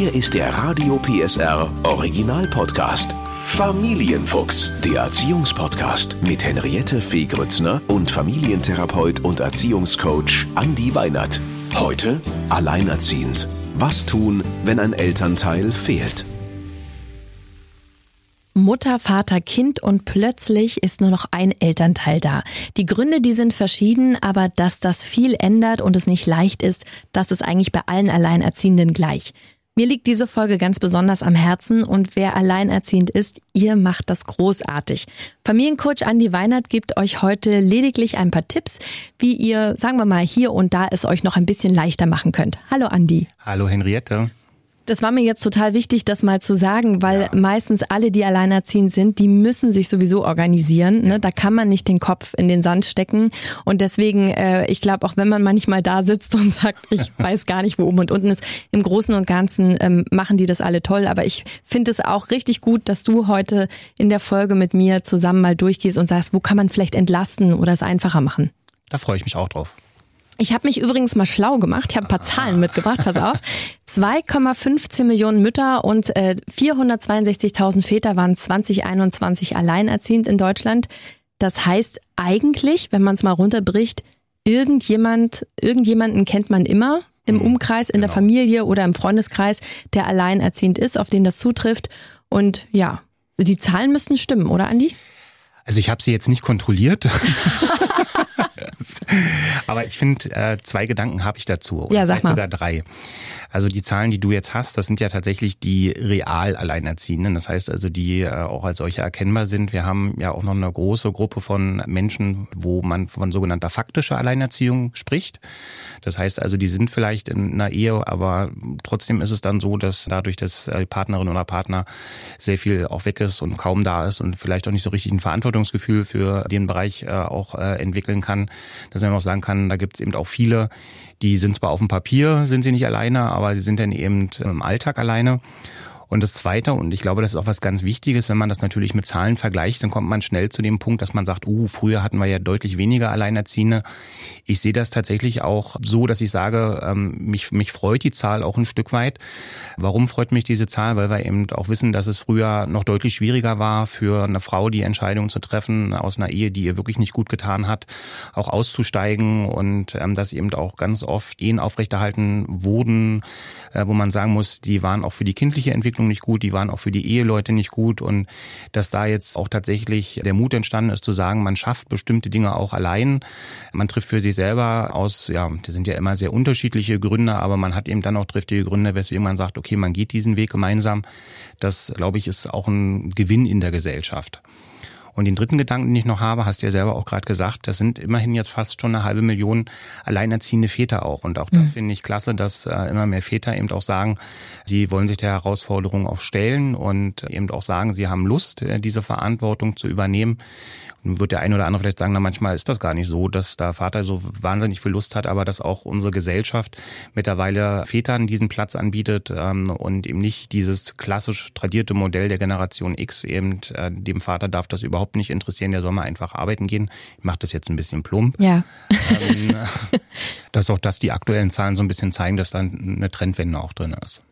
Hier ist der Radio PSR Original Podcast. Familienfuchs, der Erziehungspodcast mit Henriette Fee Grützner und Familientherapeut und Erziehungscoach Andi Weinert. Heute alleinerziehend. Was tun, wenn ein Elternteil fehlt? Mutter, Vater, Kind und plötzlich ist nur noch ein Elternteil da. Die Gründe, die sind verschieden, aber dass das viel ändert und es nicht leicht ist, das ist eigentlich bei allen Alleinerziehenden gleich. Mir liegt diese Folge ganz besonders am Herzen und wer alleinerziehend ist, ihr macht das großartig. Familiencoach Andi Weinert gibt euch heute lediglich ein paar Tipps, wie ihr, sagen wir mal, hier und da es euch noch ein bisschen leichter machen könnt. Hallo Andi. Hallo Henriette. Das war mir jetzt total wichtig, das mal zu sagen, weil ja. meistens alle, die alleinerziehend sind, die müssen sich sowieso organisieren. Ne? Da kann man nicht den Kopf in den Sand stecken. Und deswegen, äh, ich glaube, auch wenn man manchmal da sitzt und sagt, ich weiß gar nicht, wo oben und unten ist, im Großen und Ganzen ähm, machen die das alle toll. Aber ich finde es auch richtig gut, dass du heute in der Folge mit mir zusammen mal durchgehst und sagst, wo kann man vielleicht entlasten oder es einfacher machen. Da freue ich mich auch drauf. Ich habe mich übrigens mal schlau gemacht. Ich habe ein paar Zahlen mitgebracht. Pass auf. 2,15 Millionen Mütter und äh, 462.000 Väter waren 2021 alleinerziehend in Deutschland. Das heißt eigentlich, wenn man es mal runterbricht, irgendjemand, irgendjemanden kennt man immer im mhm. Umkreis, in genau. der Familie oder im Freundeskreis, der alleinerziehend ist, auf den das zutrifft. Und ja, die Zahlen müssten stimmen, oder Andi? Also ich habe sie jetzt nicht kontrolliert. Aber ich finde, äh, zwei Gedanken habe ich dazu. Oder ja, sag mal. sogar drei. Also die Zahlen, die du jetzt hast, das sind ja tatsächlich die real Alleinerziehenden. Das heißt also, die äh, auch als solche erkennbar sind. Wir haben ja auch noch eine große Gruppe von Menschen, wo man von sogenannter faktischer Alleinerziehung spricht. Das heißt also, die sind vielleicht in einer Ehe, aber trotzdem ist es dann so, dass dadurch, dass die Partnerin oder Partner sehr viel auch weg ist und kaum da ist und vielleicht auch nicht so richtig ein Verantwortungsgefühl für den Bereich äh, auch äh, entwickeln kann, dass man auch sagen kann, da gibt es eben auch viele, die sind zwar auf dem Papier, sind sie nicht alleine, aber sie sind dann eben im Alltag alleine. Und das Zweite, und ich glaube, das ist auch was ganz Wichtiges, wenn man das natürlich mit Zahlen vergleicht, dann kommt man schnell zu dem Punkt, dass man sagt, uh, früher hatten wir ja deutlich weniger Alleinerziehende. Ich sehe das tatsächlich auch so, dass ich sage, ähm, mich, mich freut die Zahl auch ein Stück weit. Warum freut mich diese Zahl? Weil wir eben auch wissen, dass es früher noch deutlich schwieriger war, für eine Frau die Entscheidung zu treffen, aus einer Ehe, die ihr wirklich nicht gut getan hat, auch auszusteigen und ähm, dass eben auch ganz oft Ehen aufrechterhalten wurden, äh, wo man sagen muss, die waren auch für die kindliche Entwicklung Entwicklung nicht gut, die waren auch für die Eheleute nicht gut und dass da jetzt auch tatsächlich der Mut entstanden ist zu sagen, man schafft bestimmte Dinge auch allein. Man trifft für sich selber aus, ja, das sind ja immer sehr unterschiedliche Gründe, aber man hat eben dann auch triftige Gründe, weswegen man sagt, okay, man geht diesen Weg gemeinsam. Das, glaube ich, ist auch ein Gewinn in der Gesellschaft. Und den dritten Gedanken, den ich noch habe, hast du ja selber auch gerade gesagt, das sind immerhin jetzt fast schon eine halbe Million alleinerziehende Väter auch. Und auch das mhm. finde ich klasse, dass äh, immer mehr Väter eben auch sagen, sie wollen sich der Herausforderung auch stellen und eben auch sagen, sie haben Lust, äh, diese Verantwortung zu übernehmen. Nun wird der eine oder andere vielleicht sagen, na manchmal ist das gar nicht so, dass der Vater so wahnsinnig viel Lust hat, aber dass auch unsere Gesellschaft mittlerweile Vätern diesen Platz anbietet ähm, und eben nicht dieses klassisch tradierte Modell der Generation X eben äh, dem Vater darf das überhaupt nicht interessieren, der soll mal einfach arbeiten gehen. Ich mache das jetzt ein bisschen plump. Ja. Ähm, dass auch das die aktuellen Zahlen so ein bisschen zeigen, dass da eine Trendwende auch drin ist.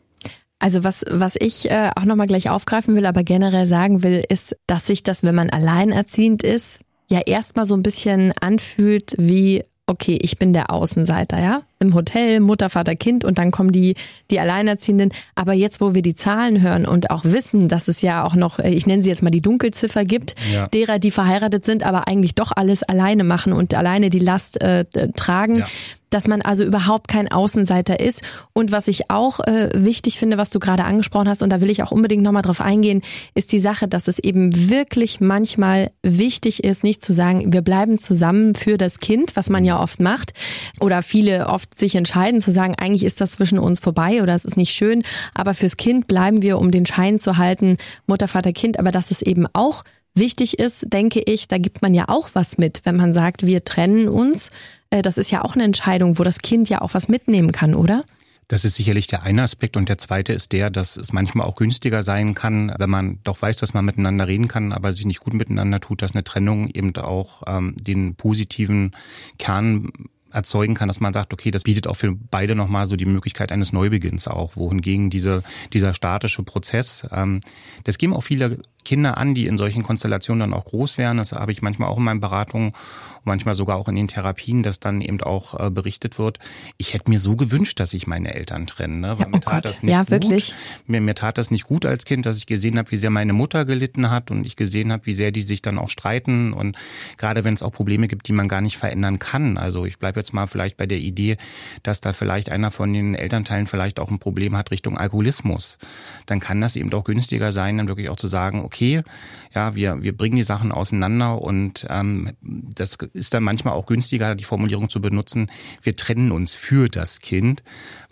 Also was, was ich äh, auch nochmal gleich aufgreifen will, aber generell sagen will, ist, dass sich das, wenn man alleinerziehend ist, ja erstmal so ein bisschen anfühlt wie, okay, ich bin der Außenseiter, ja? Im Hotel, Mutter, Vater, Kind und dann kommen die, die Alleinerziehenden. Aber jetzt, wo wir die Zahlen hören und auch wissen, dass es ja auch noch, äh, ich nenne sie jetzt mal die Dunkelziffer gibt, ja. derer, die verheiratet sind, aber eigentlich doch alles alleine machen und alleine die Last äh, tragen, ja dass man also überhaupt kein Außenseiter ist. Und was ich auch äh, wichtig finde, was du gerade angesprochen hast, und da will ich auch unbedingt nochmal drauf eingehen, ist die Sache, dass es eben wirklich manchmal wichtig ist, nicht zu sagen, wir bleiben zusammen für das Kind, was man ja oft macht, oder viele oft sich entscheiden zu sagen, eigentlich ist das zwischen uns vorbei oder es ist nicht schön, aber fürs Kind bleiben wir, um den Schein zu halten, Mutter, Vater, Kind, aber dass es eben auch wichtig ist, denke ich, da gibt man ja auch was mit, wenn man sagt, wir trennen uns. Äh, das ist ja auch eine Entscheidung, wo das Kind ja auch was mitnehmen kann, oder? Das ist sicherlich der eine Aspekt und der zweite ist der, dass es manchmal auch günstiger sein kann, wenn man doch weiß, dass man miteinander reden kann, aber sich nicht gut miteinander tut, dass eine Trennung eben auch ähm, den positiven Kern erzeugen kann, dass man sagt, okay, das bietet auch für beide nochmal so die Möglichkeit eines Neubeginns auch, wohingegen diese, dieser statische Prozess, ähm, das geben auch viele Kinder an, die in solchen Konstellationen dann auch groß werden. Das habe ich manchmal auch in meinen Beratungen, manchmal sogar auch in den Therapien, dass dann eben auch äh, berichtet wird, ich hätte mir so gewünscht, dass ich meine Eltern trenne. Ne? Weil ja, mir oh tat Gott. das nicht ja, gut. wirklich. Mir, mir tat das nicht gut als Kind, dass ich gesehen habe, wie sehr meine Mutter gelitten hat und ich gesehen habe, wie sehr die sich dann auch streiten und gerade wenn es auch Probleme gibt, die man gar nicht verändern kann. Also ich bleibe jetzt mal vielleicht bei der Idee, dass da vielleicht einer von den Elternteilen vielleicht auch ein Problem hat Richtung Alkoholismus. Dann kann das eben auch günstiger sein, dann wirklich auch zu sagen, okay, ja, wir, wir bringen die Sachen auseinander und ähm, das ist dann manchmal auch günstiger, die Formulierung zu benutzen, wir trennen uns für das Kind,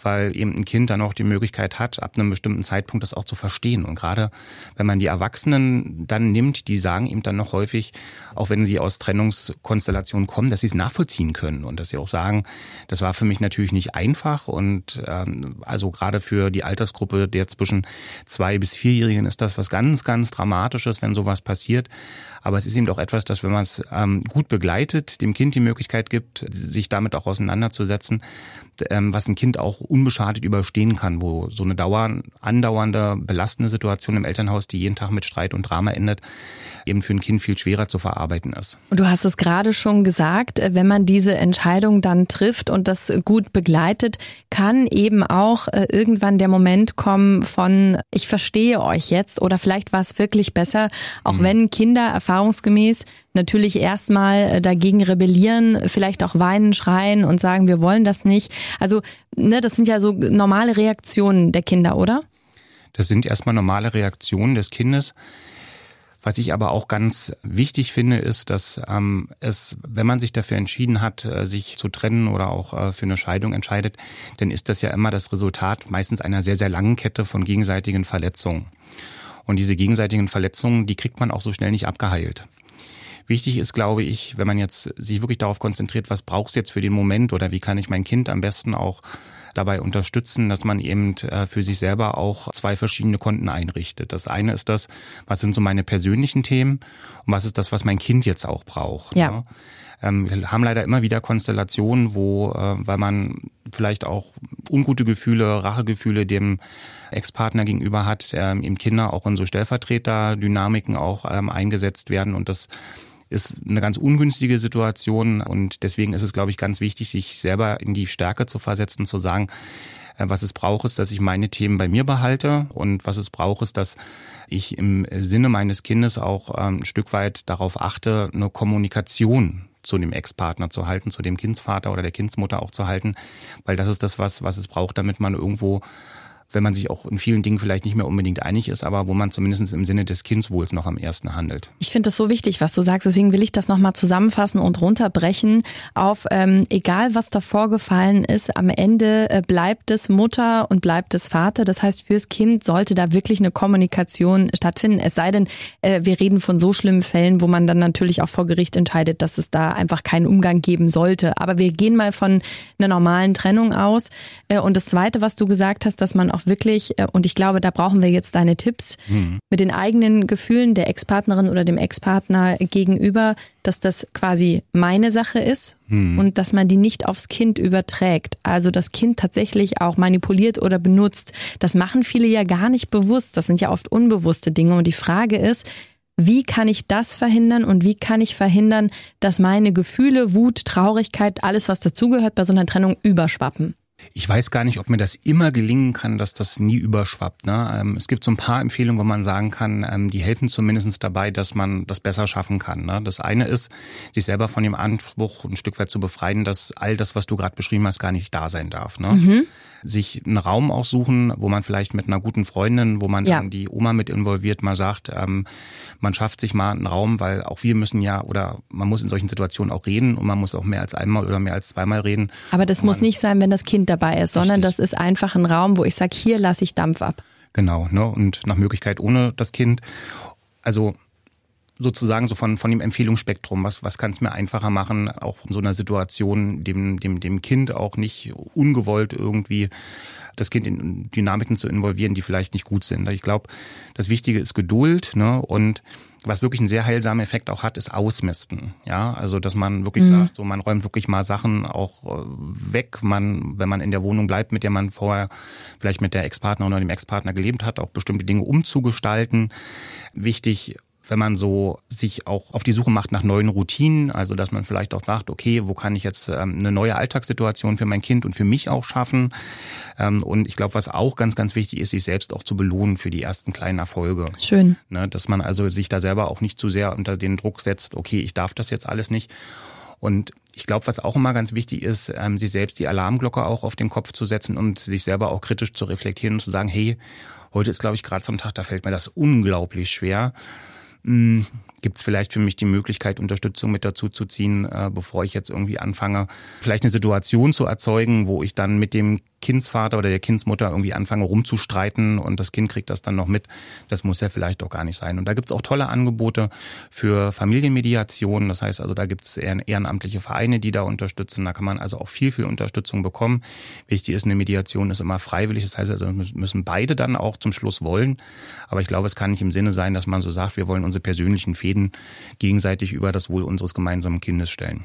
weil eben ein Kind dann auch die Möglichkeit hat, ab einem bestimmten Zeitpunkt das auch zu verstehen. Und gerade wenn man die Erwachsenen dann nimmt, die sagen eben dann noch häufig, auch wenn sie aus Trennungskonstellationen kommen, dass sie es nachvollziehen können und dass sie auch sagen, das war für mich natürlich nicht einfach und ähm, also gerade für die Altersgruppe der zwischen zwei bis vierjährigen ist das was ganz, ganz Dramatisches, wenn sowas passiert. Aber es ist eben auch etwas, dass wenn man es ähm, gut begleitet, dem Kind die Möglichkeit gibt, sich damit auch auseinanderzusetzen, ähm, was ein Kind auch unbeschadet überstehen kann, wo so eine dauer, andauernde, belastende Situation im Elternhaus, die jeden Tag mit Streit und Drama endet, eben für ein Kind viel schwerer zu verarbeiten ist. Und du hast es gerade schon gesagt, äh, wenn man diese Entscheidung dann trifft und das gut begleitet, kann eben auch äh, irgendwann der Moment kommen von, ich verstehe euch jetzt oder vielleicht war es wirklich besser, auch mhm. wenn Kinder erfahrungsgemäß natürlich erstmal äh, dagegen rebellieren, vielleicht auch weinen, schreien und sagen, wir wollen das nicht. Also, ne, das sind ja so normale Reaktionen der Kinder, oder? Das sind erstmal normale Reaktionen des Kindes. Was ich aber auch ganz wichtig finde, ist, dass ähm, es, wenn man sich dafür entschieden hat, äh, sich zu trennen oder auch äh, für eine Scheidung entscheidet, dann ist das ja immer das Resultat meistens einer sehr, sehr langen Kette von gegenseitigen Verletzungen. Und diese gegenseitigen Verletzungen, die kriegt man auch so schnell nicht abgeheilt. Wichtig ist, glaube ich, wenn man jetzt sich wirklich darauf konzentriert, was brauchst du jetzt für den Moment oder wie kann ich mein Kind am besten auch dabei unterstützen, dass man eben äh, für sich selber auch zwei verschiedene Konten einrichtet. Das eine ist das, was sind so meine persönlichen Themen und was ist das, was mein Kind jetzt auch braucht. Ja. Ne? Ähm, wir haben leider immer wieder Konstellationen, wo, äh, weil man vielleicht auch ungute Gefühle, Rachegefühle dem Ex-Partner gegenüber hat, ähm, eben Kinder auch in so Stellvertreter-Dynamiken auch ähm, eingesetzt werden. Und das ist eine ganz ungünstige Situation. Und deswegen ist es, glaube ich, ganz wichtig, sich selber in die Stärke zu versetzen, zu sagen, äh, was es braucht, ist, dass ich meine Themen bei mir behalte. Und was es braucht, ist, dass ich im Sinne meines Kindes auch ähm, ein Stück weit darauf achte, eine Kommunikation zu dem Ex-Partner zu halten, zu dem Kindsvater oder der Kindsmutter auch zu halten, weil das ist das, was, was es braucht, damit man irgendwo wenn man sich auch in vielen Dingen vielleicht nicht mehr unbedingt einig ist, aber wo man zumindest im Sinne des Kindswohls noch am ersten handelt. Ich finde das so wichtig, was du sagst. Deswegen will ich das nochmal zusammenfassen und runterbrechen auf, ähm, egal was da vorgefallen ist, am Ende äh, bleibt es Mutter und bleibt es Vater. Das heißt, fürs Kind sollte da wirklich eine Kommunikation stattfinden. Es sei denn, äh, wir reden von so schlimmen Fällen, wo man dann natürlich auch vor Gericht entscheidet, dass es da einfach keinen Umgang geben sollte. Aber wir gehen mal von einer normalen Trennung aus. Äh, und das Zweite, was du gesagt hast, dass man auch wirklich, äh, und ich glaube, da brauchen wir jetzt deine Tipps, mhm. mit den eigenen Gefühlen der Ex-Partnerin oder dem Ex-Partner gegenüber, dass das quasi meine Sache ist mhm. und dass man die nicht aufs Kind überträgt. Also das Kind tatsächlich auch manipuliert oder benutzt. Das machen viele ja gar nicht bewusst. Das sind ja oft unbewusste Dinge. Und die Frage ist, wie kann ich das verhindern und wie kann ich verhindern, dass meine Gefühle, Wut, Traurigkeit, alles was dazugehört bei so einer Trennung überschwappen? Ich weiß gar nicht, ob mir das immer gelingen kann, dass das nie überschwappt. Ne? Ähm, es gibt so ein paar Empfehlungen, wo man sagen kann, ähm, die helfen zumindest dabei, dass man das besser schaffen kann. Ne? Das eine ist, sich selber von dem Anspruch ein Stück weit zu befreien, dass all das, was du gerade beschrieben hast, gar nicht da sein darf. Ne? Mhm sich einen Raum aussuchen, wo man vielleicht mit einer guten Freundin, wo man ja. dann die Oma mit involviert, mal sagt, ähm, man schafft sich mal einen Raum, weil auch wir müssen ja oder man muss in solchen Situationen auch reden und man muss auch mehr als einmal oder mehr als zweimal reden. Aber das muss nicht sein, wenn das Kind dabei ist, sondern richtig. das ist einfach ein Raum, wo ich sage, hier lasse ich Dampf ab. Genau, ne? Und nach Möglichkeit ohne das Kind. Also sozusagen so von, von dem Empfehlungsspektrum, was, was kann es mir einfacher machen, auch in so einer Situation dem, dem, dem Kind auch nicht ungewollt irgendwie das Kind in Dynamiken zu involvieren, die vielleicht nicht gut sind. Ich glaube, das Wichtige ist Geduld ne? und was wirklich einen sehr heilsamen Effekt auch hat, ist Ausmisten. Ja, also dass man wirklich mhm. sagt, so man räumt wirklich mal Sachen auch äh, weg. Man, wenn man in der Wohnung bleibt, mit der man vorher vielleicht mit der Ex-Partnerin oder dem Ex-Partner gelebt hat, auch bestimmte Dinge umzugestalten. Wichtig wenn man so sich auch auf die Suche macht nach neuen Routinen, also dass man vielleicht auch sagt, okay, wo kann ich jetzt ähm, eine neue Alltagssituation für mein Kind und für mich auch schaffen? Ähm, und ich glaube, was auch ganz, ganz wichtig ist, sich selbst auch zu belohnen für die ersten kleinen Erfolge. Schön. Ne, dass man also sich da selber auch nicht zu sehr unter den Druck setzt, okay, ich darf das jetzt alles nicht. Und ich glaube, was auch immer ganz wichtig ist, ähm, sich selbst die Alarmglocke auch auf den Kopf zu setzen und sich selber auch kritisch zu reflektieren und zu sagen, hey, heute ist, glaube ich, gerade so ein Tag, da fällt mir das unglaublich schwer. Hm, Gibt es vielleicht für mich die Möglichkeit, Unterstützung mit dazu zu ziehen, äh, bevor ich jetzt irgendwie anfange, vielleicht eine Situation zu erzeugen, wo ich dann mit dem Kindsvater oder der Kindsmutter irgendwie anfange rumzustreiten und das Kind kriegt das dann noch mit. Das muss ja vielleicht doch gar nicht sein. Und da gibt's auch tolle Angebote für Familienmediation. Das heißt also, da gibt's ehrenamtliche Vereine, die da unterstützen. Da kann man also auch viel, viel Unterstützung bekommen. Wichtig ist, eine Mediation ist immer freiwillig. Das heißt also, müssen beide dann auch zum Schluss wollen. Aber ich glaube, es kann nicht im Sinne sein, dass man so sagt, wir wollen unsere persönlichen Fäden gegenseitig über das Wohl unseres gemeinsamen Kindes stellen.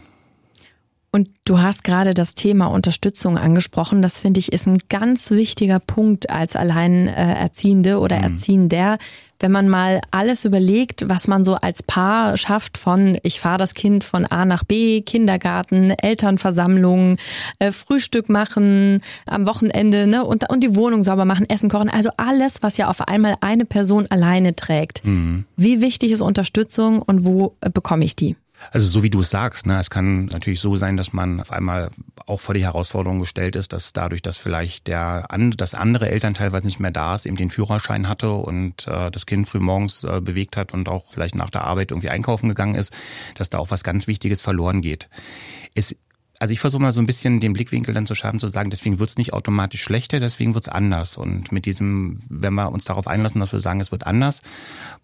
Und du hast gerade das Thema Unterstützung angesprochen. Das finde ich ist ein ganz wichtiger Punkt als Alleinerziehende oder mhm. Erziehender. Wenn man mal alles überlegt, was man so als Paar schafft von ich fahre das Kind von A nach B, Kindergarten, Elternversammlung, äh, Frühstück machen am Wochenende ne, und, und die Wohnung sauber machen, Essen kochen. Also alles, was ja auf einmal eine Person alleine trägt. Mhm. Wie wichtig ist Unterstützung und wo äh, bekomme ich die? Also so wie du es sagst, ne, es kann natürlich so sein, dass man auf einmal auch vor die Herausforderung gestellt ist, dass dadurch, dass vielleicht der das andere Eltern teilweise nicht mehr da ist, eben den Führerschein hatte und äh, das Kind früh morgens äh, bewegt hat und auch vielleicht nach der Arbeit irgendwie einkaufen gegangen ist, dass da auch was ganz Wichtiges verloren geht. Es also ich versuche mal so ein bisschen den Blickwinkel dann zu schaffen, zu sagen, deswegen wird's nicht automatisch schlechter, deswegen wird's anders. Und mit diesem, wenn wir uns darauf einlassen, dass wir sagen, es wird anders,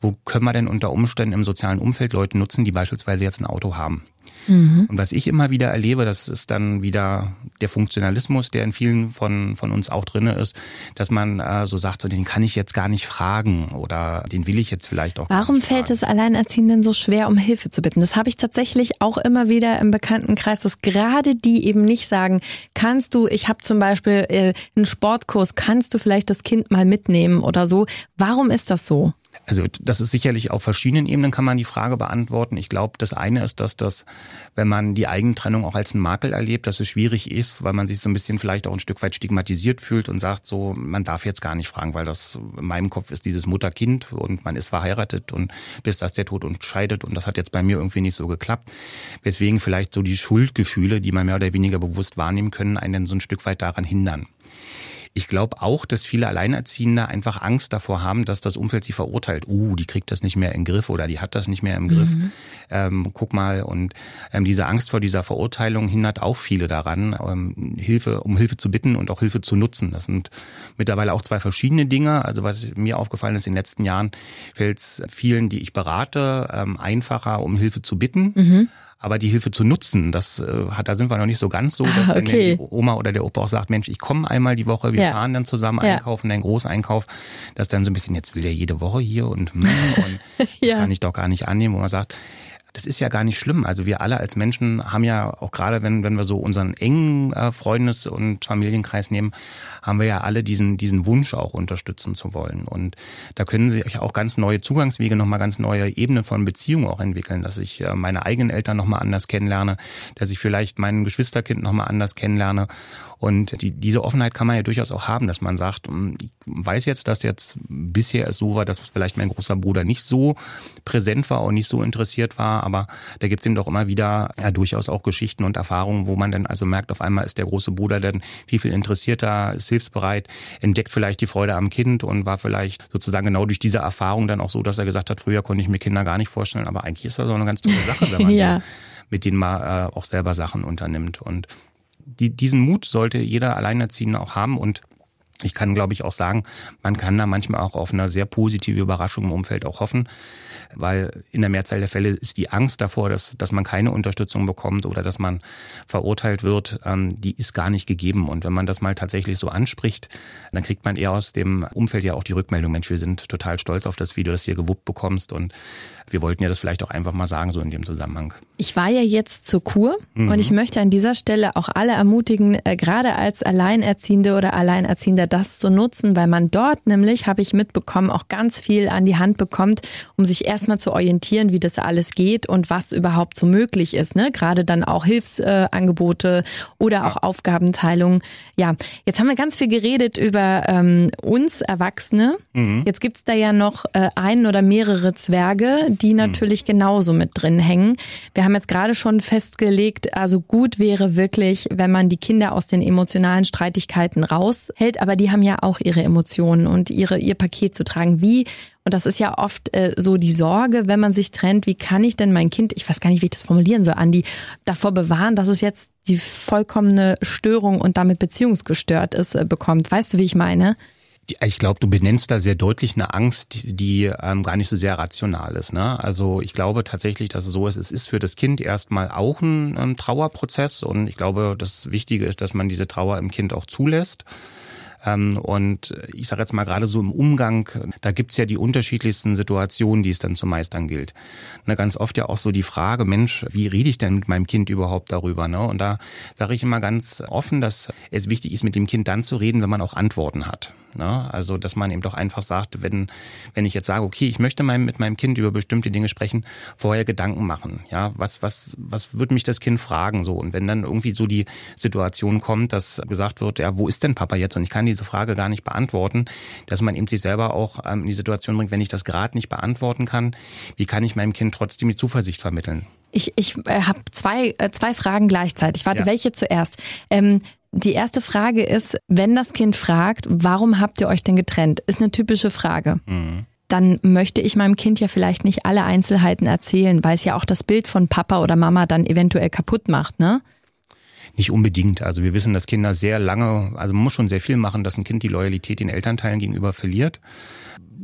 wo können wir denn unter Umständen im sozialen Umfeld Leute nutzen, die beispielsweise jetzt ein Auto haben? Mhm. Und was ich immer wieder erlebe, das ist dann wieder der Funktionalismus, der in vielen von, von uns auch drinne ist, dass man äh, so sagt, so den kann ich jetzt gar nicht fragen oder den will ich jetzt vielleicht auch. Warum fällt es Alleinerziehenden so schwer, um Hilfe zu bitten? Das habe ich tatsächlich auch immer wieder im Bekanntenkreis, dass gerade die eben nicht sagen, kannst du, ich habe zum Beispiel äh, einen Sportkurs, kannst du vielleicht das Kind mal mitnehmen oder so. Warum ist das so? Also das ist sicherlich auf verschiedenen Ebenen kann man die Frage beantworten. Ich glaube, das eine ist, dass das, wenn man die Eigentrennung auch als einen Makel erlebt, dass es schwierig ist, weil man sich so ein bisschen vielleicht auch ein Stück weit stigmatisiert fühlt und sagt so, man darf jetzt gar nicht fragen, weil das in meinem Kopf ist dieses Mutter-Kind und man ist verheiratet und bis das der Tod entscheidet und das hat jetzt bei mir irgendwie nicht so geklappt. Weswegen vielleicht so die Schuldgefühle, die man mehr oder weniger bewusst wahrnehmen können, einen so ein Stück weit daran hindern. Ich glaube auch, dass viele Alleinerziehende einfach Angst davor haben, dass das Umfeld sie verurteilt. Uh, die kriegt das nicht mehr im Griff oder die hat das nicht mehr im Griff. Mhm. Ähm, guck mal. Und ähm, diese Angst vor dieser Verurteilung hindert auch viele daran, ähm, Hilfe, um Hilfe zu bitten und auch Hilfe zu nutzen. Das sind mittlerweile auch zwei verschiedene Dinge. Also was mir aufgefallen ist in den letzten Jahren, fällt es vielen, die ich berate, ähm, einfacher, um Hilfe zu bitten. Mhm. Aber die Hilfe zu nutzen, das äh, hat, da sind wir noch nicht so ganz so, dass ah, okay. wenn die Oma oder der Opa auch sagt, Mensch, ich komme einmal die Woche, wir ja. fahren dann zusammen ja. einkaufen, einen Großeinkauf, dass dann so ein bisschen, jetzt will der jede Woche hier und, hm, und das ja. kann ich doch gar nicht annehmen, wo man sagt, das ist ja gar nicht schlimm. Also wir alle als Menschen haben ja auch gerade, wenn, wenn wir so unseren engen äh, Freundes- und Familienkreis nehmen, haben wir ja alle diesen, diesen Wunsch auch unterstützen zu wollen. Und da können sich auch ganz neue Zugangswege, nochmal ganz neue Ebenen von Beziehungen auch entwickeln, dass ich äh, meine eigenen Eltern nochmal anders kennenlerne, dass ich vielleicht mein Geschwisterkind nochmal anders kennenlerne. Und die, diese Offenheit kann man ja durchaus auch haben, dass man sagt, hm, ich weiß jetzt, dass jetzt bisher es so war, dass vielleicht mein großer Bruder nicht so präsent war und nicht so interessiert war, aber da gibt es eben doch immer wieder ja, durchaus auch Geschichten und Erfahrungen, wo man dann also merkt, auf einmal ist der große Bruder dann viel, viel interessierter, ist hilfsbereit, entdeckt vielleicht die Freude am Kind und war vielleicht sozusagen genau durch diese Erfahrung dann auch so, dass er gesagt hat, früher konnte ich mir Kinder gar nicht vorstellen, aber eigentlich ist das auch eine ganz tolle Sache, wenn man ja. mit denen mal äh, auch selber Sachen unternimmt. Und die, diesen Mut sollte jeder Alleinerziehende auch haben und Ich kann, glaube ich, auch sagen, man kann da manchmal auch auf eine sehr positive Überraschung im Umfeld auch hoffen, weil in der Mehrzahl der Fälle ist die Angst davor, dass, dass man keine Unterstützung bekommt oder dass man verurteilt wird, ähm, die ist gar nicht gegeben. Und wenn man das mal tatsächlich so anspricht, dann kriegt man eher aus dem Umfeld ja auch die Rückmeldung, Mensch, wir sind total stolz auf das Video, das hier gewuppt bekommst und wir wollten ja das vielleicht auch einfach mal sagen, so in dem Zusammenhang. Ich war ja jetzt zur Kur mhm. und ich möchte an dieser Stelle auch alle ermutigen, äh, gerade als Alleinerziehende oder Alleinerziehender das zu nutzen, weil man dort nämlich, habe ich mitbekommen, auch ganz viel an die Hand bekommt, um sich erstmal zu orientieren, wie das alles geht und was überhaupt so möglich ist. Ne? Gerade dann auch Hilfsangebote oder auch ja. Aufgabenteilung. Ja, jetzt haben wir ganz viel geredet über ähm, uns Erwachsene. Mhm. Jetzt gibt's da ja noch äh, einen oder mehrere Zwerge, die mhm. natürlich genauso mit drin hängen. Wir haben jetzt gerade schon festgelegt, also gut wäre wirklich, wenn man die Kinder aus den emotionalen Streitigkeiten raushält, aber die haben ja auch ihre Emotionen und ihre, ihr Paket zu tragen. Wie und das ist ja oft äh, so die Sorge, wenn man sich trennt, wie kann ich denn mein Kind, ich weiß gar nicht, wie ich das formulieren soll, Andi, davor bewahren, dass es jetzt die vollkommene Störung und damit beziehungsgestört ist, äh, bekommt. Weißt du, wie ich meine? Ich glaube, du benennst da sehr deutlich eine Angst, die ähm, gar nicht so sehr rational ist. Ne? Also ich glaube tatsächlich, dass es so ist, es ist für das Kind erstmal auch ein, ein Trauerprozess und ich glaube, das Wichtige ist, dass man diese Trauer im Kind auch zulässt. Ähm, und ich sage jetzt mal gerade so im Umgang, da gibt's ja die unterschiedlichsten Situationen, die es dann zu meistern gilt. Ne, ganz oft ja auch so die Frage, Mensch, wie rede ich denn mit meinem Kind überhaupt darüber? Ne? Und da sage ich immer ganz offen, dass es wichtig ist, mit dem Kind dann zu reden, wenn man auch Antworten hat. Ne? Also, dass man eben doch einfach sagt, wenn, wenn ich jetzt sage, okay, ich möchte mein, mit meinem Kind über bestimmte Dinge sprechen, vorher Gedanken machen. Ja, was, was, was wird mich das Kind fragen? So, und wenn dann irgendwie so die Situation kommt, dass gesagt wird, ja, wo ist denn Papa jetzt? Und ich kann diese Frage gar nicht beantworten, dass man eben sich selber auch ähm, in die Situation bringt, wenn ich das gerade nicht beantworten kann, wie kann ich meinem Kind trotzdem die Zuversicht vermitteln? Ich, ich äh, habe zwei, äh, zwei Fragen gleichzeitig. Warte, ja. welche zuerst? Ähm, die erste Frage ist, wenn das Kind fragt, warum habt ihr euch denn getrennt? Ist eine typische Frage. Mhm. Dann möchte ich meinem Kind ja vielleicht nicht alle Einzelheiten erzählen, weil es ja auch das Bild von Papa oder Mama dann eventuell kaputt macht, ne? Nicht unbedingt. Also wir wissen, dass Kinder sehr lange, also man muss schon sehr viel machen, dass ein Kind die Loyalität den Elternteilen gegenüber verliert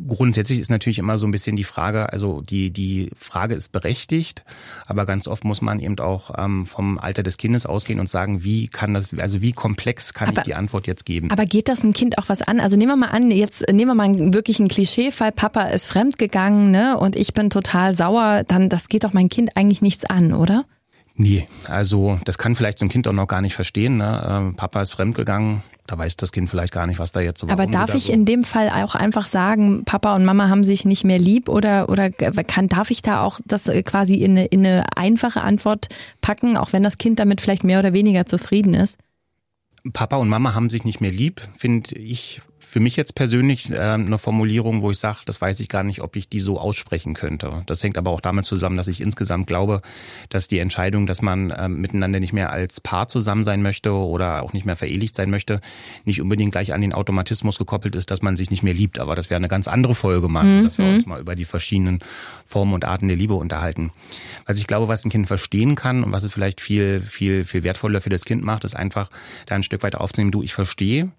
grundsätzlich ist natürlich immer so ein bisschen die Frage, also die, die Frage ist berechtigt, aber ganz oft muss man eben auch ähm, vom Alter des Kindes ausgehen und sagen, wie kann das, also wie komplex kann aber, ich die Antwort jetzt geben? Aber geht das ein Kind auch was an? Also nehmen wir mal an, jetzt nehmen wir mal wirklich einen Klischeefall, Papa ist fremdgegangen, ne, und ich bin total sauer, dann, das geht doch mein Kind eigentlich nichts an, oder? Nee, also das kann vielleicht so ein Kind auch noch gar nicht verstehen. Ne? Ähm, Papa ist fremdgegangen, da weiß das Kind vielleicht gar nicht, was da jetzt so Aber darf ich so. in dem Fall auch einfach sagen, Papa und Mama haben sich nicht mehr lieb oder, oder kann, darf ich da auch das äh, quasi in eine, in eine einfache Antwort packen, auch wenn das Kind damit vielleicht mehr oder weniger zufrieden ist? Papa und Mama haben sich nicht mehr lieb, finde ich für mich jetzt persönlich äh, eine Formulierung, wo ich sage, das weiß ich gar nicht, ob ich die so aussprechen könnte. Das hängt aber auch damit zusammen, dass ich insgesamt glaube, dass die Entscheidung, dass man äh, miteinander nicht mehr als Paar zusammen sein möchte oder auch nicht mehr verehelicht sein möchte, nicht unbedingt gleich an den Automatismus gekoppelt ist, dass man sich nicht mehr liebt. Aber das wäre eine ganz andere Folge mal, mhm. dass wir uns mal über die verschiedenen Formen und Arten der Liebe unterhalten. Was ich glaube, was ein Kind verstehen kann und was es vielleicht viel, viel, viel wertvoller für das Kind macht, ist einfach da ein Stück weit aufzunehmen, du, ich verstehe,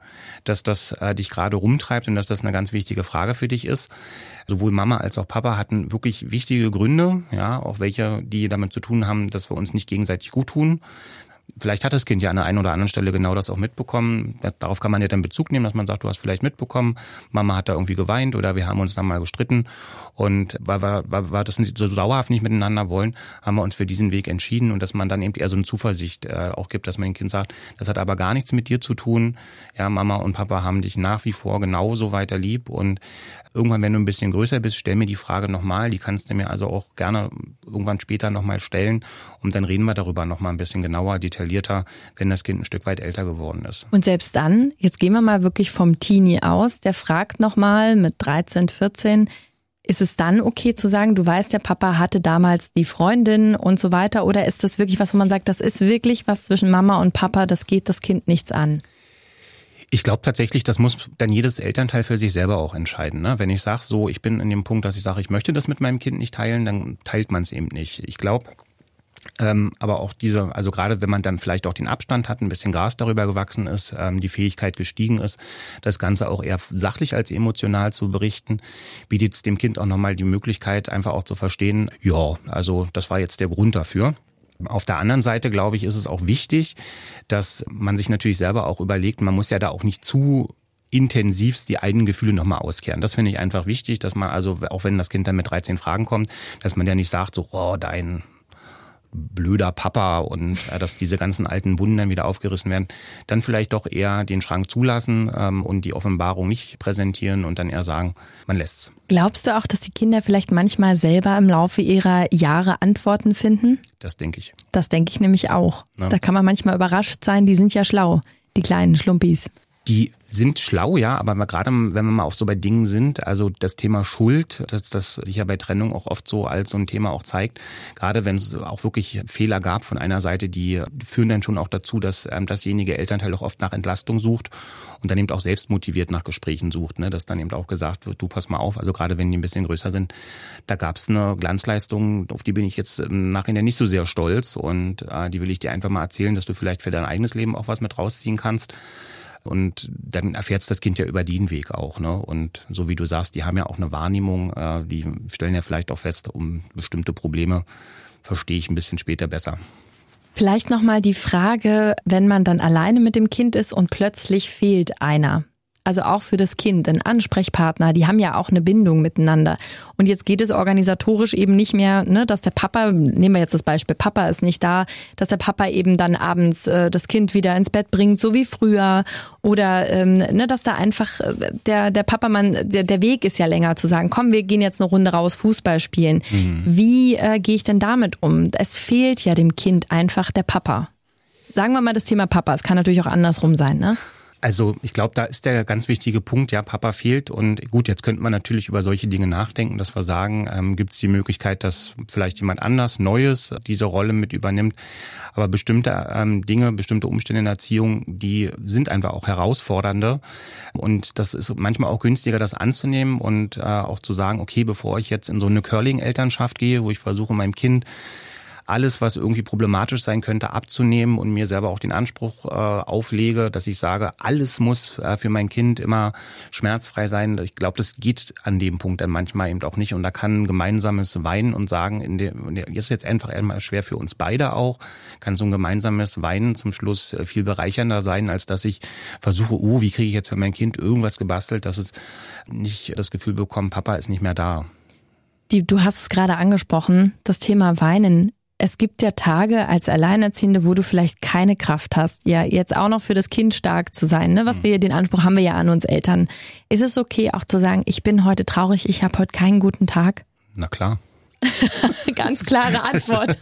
dass das äh, dich gerade rumtreibt und dass das eine ganz wichtige Frage für dich ist. Sowohl Mama als auch Papa hatten wirklich wichtige Gründe, ja, auch welche, die damit zu tun haben, dass wir uns nicht gegenseitig gut tun. Vielleicht hat das Kind ja an der einen oder anderen Stelle genau das auch mitbekommen. Darauf kann man ja dann Bezug nehmen, dass man sagt, du hast vielleicht mitbekommen, Mama hat da irgendwie geweint oder wir haben uns dann mal gestritten. Und weil wir, weil wir das so dauerhaft nicht miteinander wollen, haben wir uns für diesen Weg entschieden und dass man dann eben eher so eine Zuversicht äh, auch gibt, dass man dem Kind sagt, das hat aber gar nichts mit dir zu tun. Ja, Mama und Papa haben dich nach wie vor genauso weiter lieb und irgendwann, wenn du ein bisschen größer bist, stell mir die Frage nochmal. Die kannst du mir also auch gerne irgendwann später nochmal stellen und dann reden wir darüber nochmal ein bisschen genauer, detaillierter, wenn das Kind ein Stück weit älter geworden ist. Und selbst dann, jetzt gehen wir mal wirklich vom Teenie aus, der fragt nochmal mit 13, 14, ist es dann okay zu sagen, du weißt, der Papa hatte damals die Freundin und so weiter? Oder ist das wirklich was, wo man sagt, das ist wirklich was zwischen Mama und Papa, das geht das Kind nichts an? Ich glaube tatsächlich, das muss dann jedes Elternteil für sich selber auch entscheiden. Ne? Wenn ich sage, so, ich bin in dem Punkt, dass ich sage, ich möchte das mit meinem Kind nicht teilen, dann teilt man es eben nicht. Ich glaube, Ähm, aber auch diese, also gerade wenn man dann vielleicht auch den Abstand hat, ein bisschen Gras darüber gewachsen ist, ähm, die Fähigkeit gestiegen ist, das Ganze auch eher sachlich als emotional zu berichten, bietet es dem Kind auch nochmal die Möglichkeit, einfach auch zu verstehen, ja, also das war jetzt der Grund dafür. Auf der anderen Seite, glaube ich, ist es auch wichtig, dass man sich natürlich selber auch überlegt, man muss ja da auch nicht zu intensivst die eigenen Gefühle nochmal auskehren. Das finde ich einfach wichtig, dass man also, auch wenn das Kind dann mit 13 Fragen kommt, dass man ja nicht sagt, so, oh, dein blöder Papa und äh, dass diese ganzen alten Wunden dann wieder aufgerissen werden, dann vielleicht doch eher den Schrank zulassen ähm, und die Offenbarung nicht präsentieren und dann eher sagen, man lässt's. Glaubst du auch, dass die Kinder vielleicht manchmal selber im Laufe ihrer Jahre Antworten finden? Das denke ich. Das denke ich nämlich auch. Ja. Da kann man manchmal überrascht sein, die sind ja schlau, die kleinen Schlumpis. Die sind schlau, ja, aber gerade wenn wir mal auch so bei Dingen sind, also das Thema Schuld, das, das sich ja bei Trennung auch oft so als so ein Thema auch zeigt, gerade wenn es auch wirklich Fehler gab von einer Seite, die führen dann schon auch dazu, dass ähm, dasjenige Elternteil auch oft nach Entlastung sucht und dann eben auch selbst motiviert nach Gesprächen sucht, ne? dass dann eben auch gesagt wird, du pass mal auf, also gerade wenn die ein bisschen größer sind, da gab es eine Glanzleistung, auf die bin ich jetzt im Nachhinein nicht so sehr stolz und äh, die will ich dir einfach mal erzählen, dass du vielleicht für dein eigenes Leben auch was mit rausziehen kannst. Und dann erfährt das Kind ja über den Weg auch. Ne? Und so wie du sagst, die haben ja auch eine Wahrnehmung, äh, die stellen ja vielleicht auch fest, um bestimmte Probleme verstehe ich ein bisschen später besser. Vielleicht nochmal die Frage, wenn man dann alleine mit dem Kind ist und plötzlich fehlt einer also auch für das Kind, ein Ansprechpartner, die haben ja auch eine Bindung miteinander. Und jetzt geht es organisatorisch eben nicht mehr, ne, dass der Papa, nehmen wir jetzt das Beispiel, Papa ist nicht da, dass der Papa eben dann abends äh, das Kind wieder ins Bett bringt, so wie früher. Oder ähm, ne, dass da einfach äh, der, der Papa, man, der, der Weg ist ja länger zu sagen, komm, wir gehen jetzt eine Runde raus, Fußball spielen. Mhm. Wie äh, gehe ich denn damit um? Es fehlt ja dem Kind einfach der Papa. Sagen wir mal das Thema Papa, es kann natürlich auch andersrum sein, ne? Also ich glaube, da ist der ganz wichtige Punkt, ja, Papa fehlt. Und gut, jetzt könnte man natürlich über solche Dinge nachdenken, dass wir sagen, ähm, gibt es die Möglichkeit, dass vielleicht jemand anders, Neues diese Rolle mit übernimmt. Aber bestimmte ähm, Dinge, bestimmte Umstände in der Erziehung, die sind einfach auch herausfordernder. Und das ist manchmal auch günstiger, das anzunehmen und äh, auch zu sagen, okay, bevor ich jetzt in so eine Curling-Elternschaft gehe, wo ich versuche, meinem Kind alles, was irgendwie problematisch sein könnte, abzunehmen und mir selber auch den Anspruch äh, auflege, dass ich sage, alles muss äh, für mein Kind immer schmerzfrei sein. Ich glaube, das geht an dem Punkt dann manchmal eben auch nicht. Und da kann ein gemeinsames Weinen und sagen, in der, ist jetzt einfach einmal schwer für uns beide auch, kann so ein gemeinsames Weinen zum Schluss äh, viel bereichernder sein, als dass ich versuche, oh, wie kriege ich jetzt für mein Kind irgendwas gebastelt, dass es nicht das Gefühl bekommt, Papa ist nicht mehr da. Die, du hast es gerade angesprochen, das Thema Weinen es gibt ja Tage als Alleinerziehende, wo du vielleicht keine Kraft hast, ja jetzt auch noch für das Kind stark zu sein, ne? Was mhm. wir den Anspruch haben wir ja an uns Eltern. Ist es okay auch zu sagen, ich bin heute traurig, ich habe heute keinen guten Tag? Na klar. Ganz klare Antwort.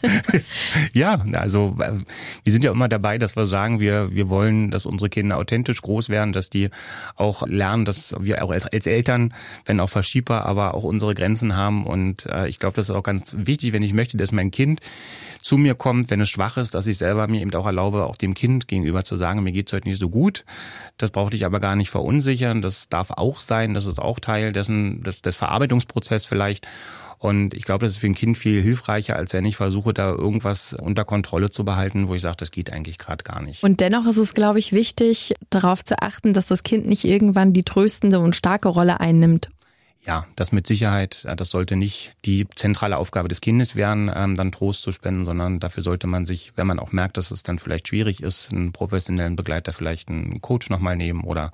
ja, also wir sind ja immer dabei, dass wir sagen, wir, wir wollen, dass unsere Kinder authentisch groß werden, dass die auch lernen, dass wir auch als, als Eltern, wenn auch verschiebbar, aber auch unsere Grenzen haben. Und äh, ich glaube, das ist auch ganz wichtig, wenn ich möchte, dass mein Kind zu mir kommt, wenn es schwach ist, dass ich selber mir eben auch erlaube, auch dem Kind gegenüber zu sagen, mir geht's heute nicht so gut. Das brauchte ich aber gar nicht verunsichern. Das darf auch sein. Das ist auch Teil dessen, des, des Verarbeitungsprozesses vielleicht. Und ich glaube, das ist für ein Kind viel hilfreicher, als wenn ich versuche, da irgendwas unter Kontrolle zu behalten, wo ich sage, das geht eigentlich gerade gar nicht. Und dennoch ist es, glaube ich, wichtig, darauf zu achten, dass das Kind nicht irgendwann die tröstende und starke Rolle einnimmt ja, das mit Sicherheit, das sollte nicht die zentrale Aufgabe des Kindes werden, ähm, dann Trost zu spenden, sondern dafür sollte man sich, wenn man auch merkt, dass es dann vielleicht schwierig ist, einen professionellen Begleiter, vielleicht einen Coach nochmal nehmen oder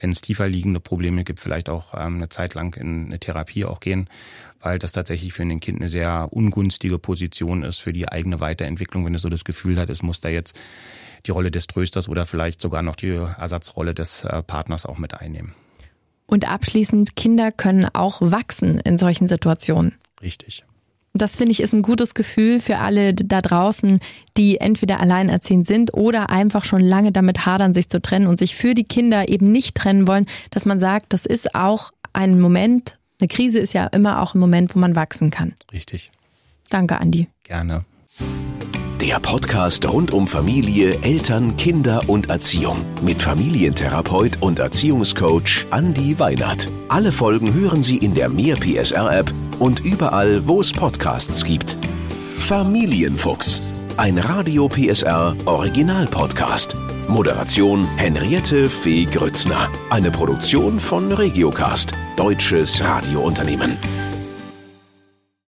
wenn es tiefer liegende Probleme gibt, vielleicht auch ähm, eine Zeit lang in eine Therapie auch gehen, weil das tatsächlich für ein Kind eine sehr ungünstige Position ist für die eigene Weiterentwicklung, wenn es so das Gefühl hat, es muss da jetzt die Rolle des Trösters oder vielleicht sogar noch die Ersatzrolle des äh, Partners auch mit einnehmen. Und abschließend, Kinder können auch wachsen in solchen Situationen. Richtig. Das finde ich ist ein gutes Gefühl für alle da draußen, die entweder alleinerziehend sind oder einfach schon lange damit hadern, sich zu trennen und sich für die Kinder eben nicht trennen wollen, dass man sagt, das ist auch ein Moment, eine Krise ist ja immer auch ein Moment, wo man wachsen kann. Richtig. Danke, Andi. Gerne. Der Podcast rund um Familie, Eltern, Kinder und Erziehung mit Familientherapeut und Erziehungscoach Andi Weinert. Alle Folgen hören Sie in der Mehr PSR App und überall, wo es Podcasts gibt. Familienfuchs, ein Radio PSR Original Podcast. Moderation Henriette Fee Grützner, eine Produktion von Regiocast, deutsches Radiounternehmen.